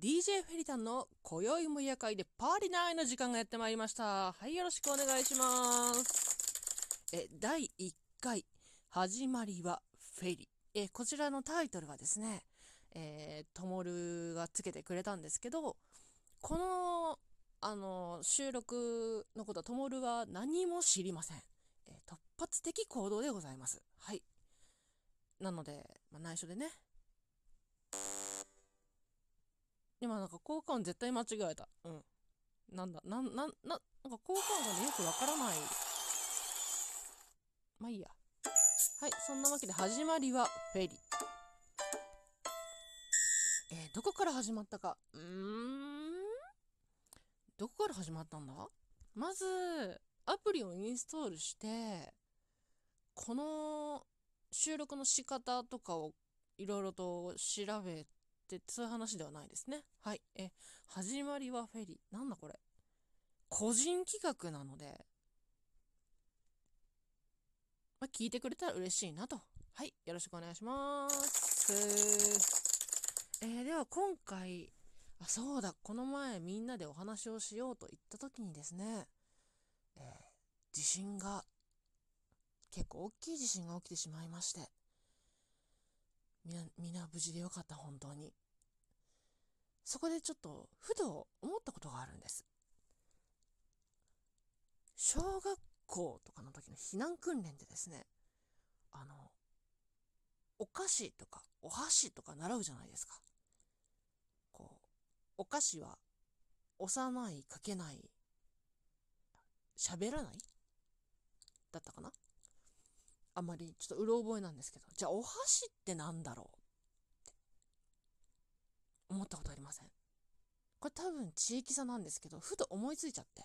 DJ フェリタンの今宵も夜会でパーリナイの時間がやってまいりました。はい、よろしくお願いします。え、第1回、始まりはフェリ。え、こちらのタイトルはですね、えー、ともるがつけてくれたんですけど、この、あの、収録のことはともるは何も知りません。え突発的行動でございます。はい。なので、まあ、内緒でね、今なんか効果音絶対間違えた。うん。なんだ、なん、なん、な、なんか効果音がね、よくわからない。まあいいや。はい、そんなわけで始まりはフェリ。えーどこから始まったか。うーん。どこから始まったんだ？まず、アプリをインストールして、この収録の仕方とかをいろいろと調べってそういう話ではないですね。はい。え、始まりはフェリー。なんだこれ。個人企画なので、まあ、聞いてくれたら嬉しいなと。はい。よろしくお願いします。えーでは今回、あ、そうだ。この前みんなでお話をしようと言った時にですね、えー地震が、結構大きい地震が起きてしまいまして、みんな、みんな無事でよかった、本当に。そこでちょっと、ふと思ったことがあるんです。小学校とかの時の避難訓練でですね、あの、お菓子とかお箸とか習うじゃないですか。こう、お菓子は押さない、かけない、喋らない？だったかな？あまりちょっとうろ覚えなんですけど、じゃあお箸ってなんだろうって思ったことありません？これ多分地域差なんですけど、ふと思いついちゃって。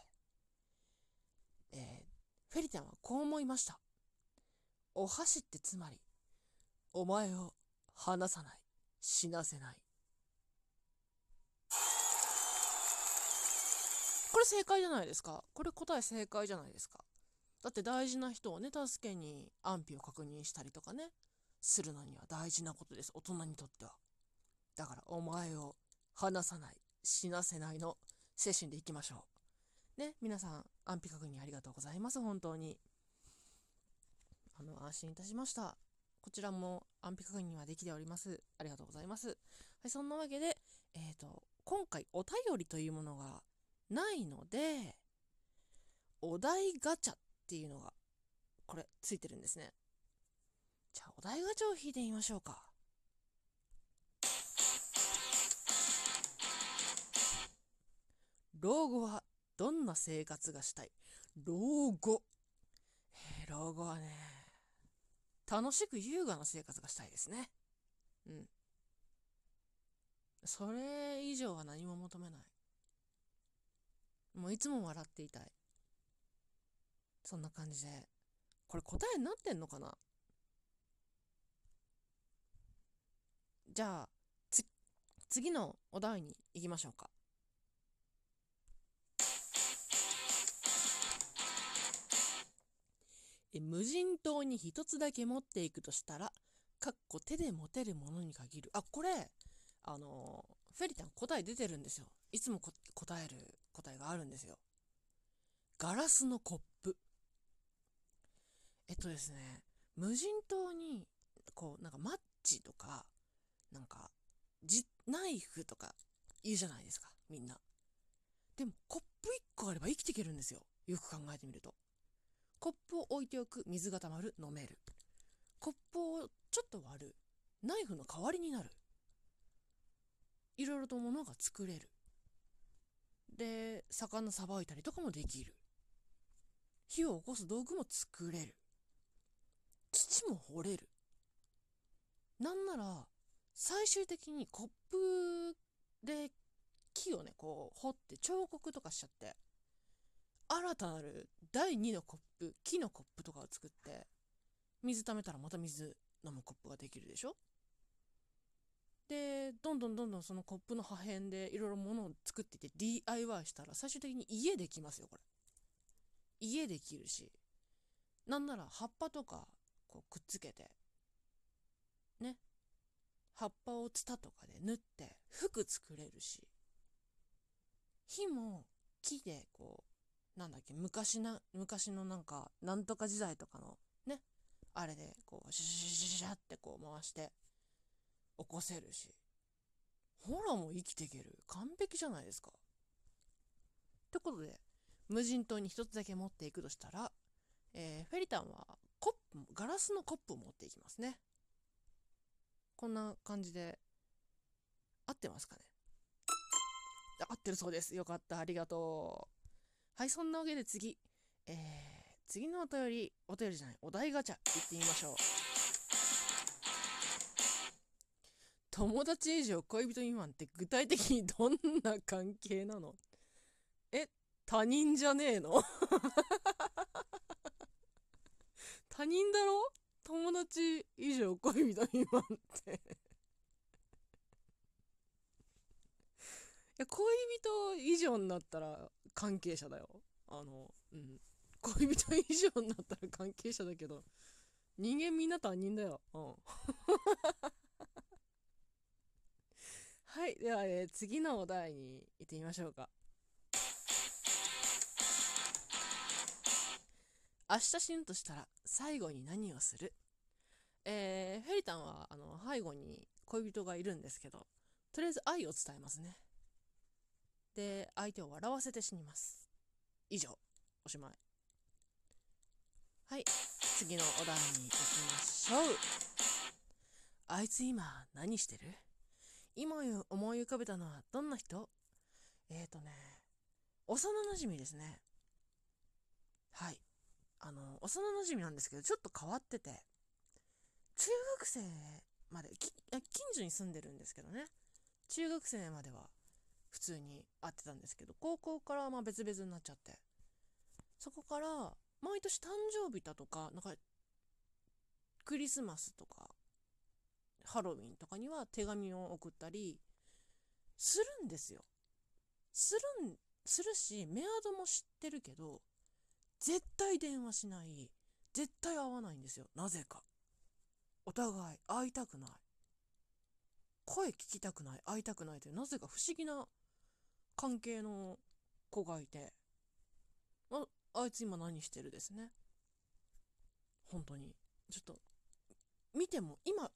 えーフェリタンはこう思いました。お箸ってつまり、お前を離さない、死なせない。これ正解じゃないですか？これ答え正解じゃないですか？だって大事な人をね、助けに安否を確認したりとかね、するのには大事なことです。大人にとっては。だから、お前を離さない、死なせないの精神でいきましょう。ね、皆さん、安否確認ありがとうございます。本当に。あの、安心いたしました。こちらも安否確認はできております。ありがとうございます。はい、そんなわけで、えっ、と、今回お便りというものがないので、お題ガチャっていうのが、これ、ついてるんですね。じゃあ、お題ガチャを引いてみましょうか。老後はどんな生活がしたい？老後。えー老後はね、楽しく優雅な生活がしたいですね。うん。それ以上は何も求めない。もういつも笑っていたい。そんな感じで。これ答えになってんのかな？じゃあ、つ、次のお題に行きましょうか。え無人島に一つだけ持っていくとしたら、かっこ手で持てるものに限る。あ、これ、あのフェリタン答え出てるんですよ。いつもこ答える答えがあるんですよ。ガラスのコップ。とですね、無人島に、こう、なんかマッチとか、なんか、じ、ナイフとか言うじゃないですか、みんな。でも、コップ1個あれば生きていけるんですよ。よく考えてみると。コップを置いておく、水が溜まる、飲める。コップをちょっと割る、ナイフの代わりになる。いろいろと物が作れる。で、魚さばいたりとかもできる。火を起こす道具も作れる。土も掘れる。なんなら、最終的にコップで木をね、こう掘って彫刻とかしちゃって、新たなる第2のコップ、木のコップとかを作って、水溜めたらまた水飲むコップができるでしょ？で、どんどんどんどんそのコップの破片でいろいろ物を作っていって DIY したら最終的に家できますよ、これ。家できるし。なんなら葉っぱとかこうくっつけて、ね。葉っぱをツタとかで縫って服作れるし。火も木でこうなんだっけ昔な昔のなんかなんとか時代とかのね。あれでこうシュシュシュシュってこう回して起こせるし。ほらもう生きていける。完璧じゃないですか。ってことで無人島に一つだけ持っていくとしたら、えー、フェリタンはコップガラスのコップを持っていきますね。こんな感じで。合ってますかね？合ってるそうです。よかった。ありがとう。はいそんなわけで次。えー、次のお便り。お便りじゃない。お題ガチャ行ってみましょう。友達以上恋人未満って具体的にどんな関係なの？え他人じゃねえの？他人だろ？友達以上恋人未満って。いや恋人以上になったら関係者だよ。あのうん。恋人以上になったら関係者だけど人間みんな他人だよ。うん。はい。では、えー、次のお題に行ってみましょうか。明日死ぬとしたら最後に何をする？えー、フェリタンはあの背後に恋人がいるんですけど、とりあえず愛を伝えますね。で、相手を笑わせて死にます。以上、おしまい。はい、次のお題に行きましょう。あいつ今何してる？今思い浮かべたのはどんな人？えっ、ー、とね、幼馴染ですね。はい。あの、幼馴染なんですけど、ちょっと変わってて、中学生まで、近所に住んでるんですけどね、中学生までは普通に会ってたんですけど、高校からま別々になっちゃって、そこから毎年誕生日だとか、なんか、クリスマスとか、ハロウィンとかには手紙を送ったりするんですよ。するん、するし、メアドも知ってるけど、絶対電話しない。絶対会わないんですよ。なぜか。お互い会いたくない。声聞きたくない。会いたくないという、なぜか不思議な関係の子がいて、あ、あいつ今何してるですね。本当に。ちょっと、見ても、今、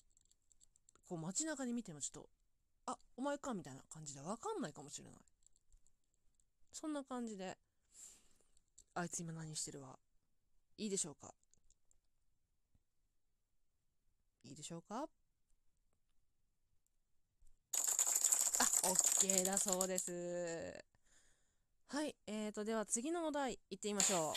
こう街中で見てもちょっと、あ、お前かみたいな感じでわかんないかもしれない。そんな感じで、あいつ今何してるわ。いいでしょうかいいでしょうかあ、OK だそうです。はい、えーと、では次のお題、いってみましょう。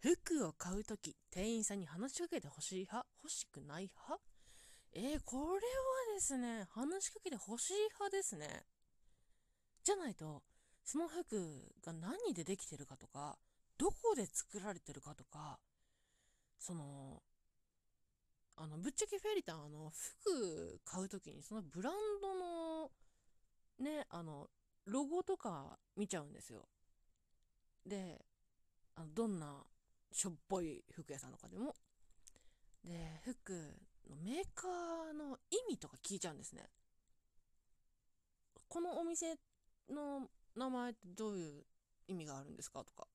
服を買うとき、店員さんに話しかけてほしい派欲しくない派？えー、これはですね、話しかけてほしい派ですね。じゃないと、その服が何でできてるかとか、どこで作られてるかとか、その、あの、ぶっちゃけフェリタン、あの、服買うときにそのブランドの、ね、あの、ロゴとか見ちゃうんですよ。で、あのどんなしょっぽい服屋さんとかでも。で、服のメーカーの意味とか聞いちゃうんですね。このお店の名前ってどういう意味があるんですか？とか。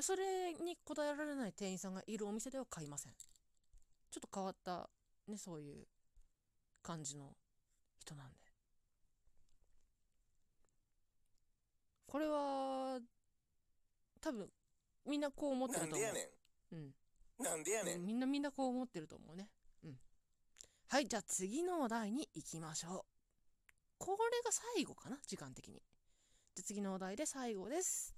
それに答えられない店員さんがいるお店では買いません。ちょっと変わった、ね、そういう感じの人なんで。これは、多分、みんなこう思ってると思う。なんでやねん。うん。なんでやねん。みんなみんなこう思ってると思うね。うん。はい、じゃあ次のお題に行きましょう。これが最後かな時間的に。じゃ次のお題で最後です。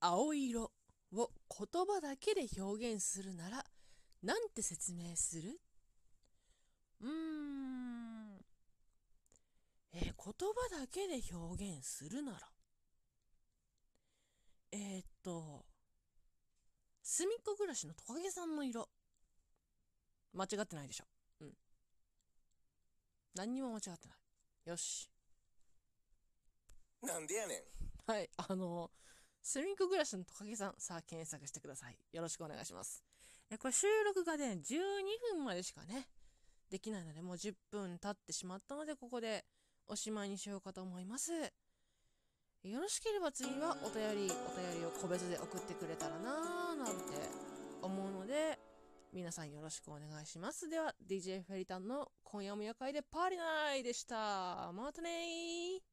青色を言葉だけで表現するなら、なんて説明する？うーん。えー、言葉だけで表現するなら、えー、っと、すみっこ暮らしのトカゲさんの色。間違ってないでしょ。うん。何にも間違ってない。よし。なんでやねん。はい、あの、スミンク暮らしのトカゲさん、さあ検索してください。よろしくお願いします。これ収録がね、12分までしかね、できないので、もう10分経ってしまったので、ここでおしまいにしようかと思います。よろしければ次はお便り、お便りを個別で送ってくれたらなーなんて思うので、皆さんよろしくお願いします。では、DJ フェリタンの今夜も夜会でパーリナイでした。またねー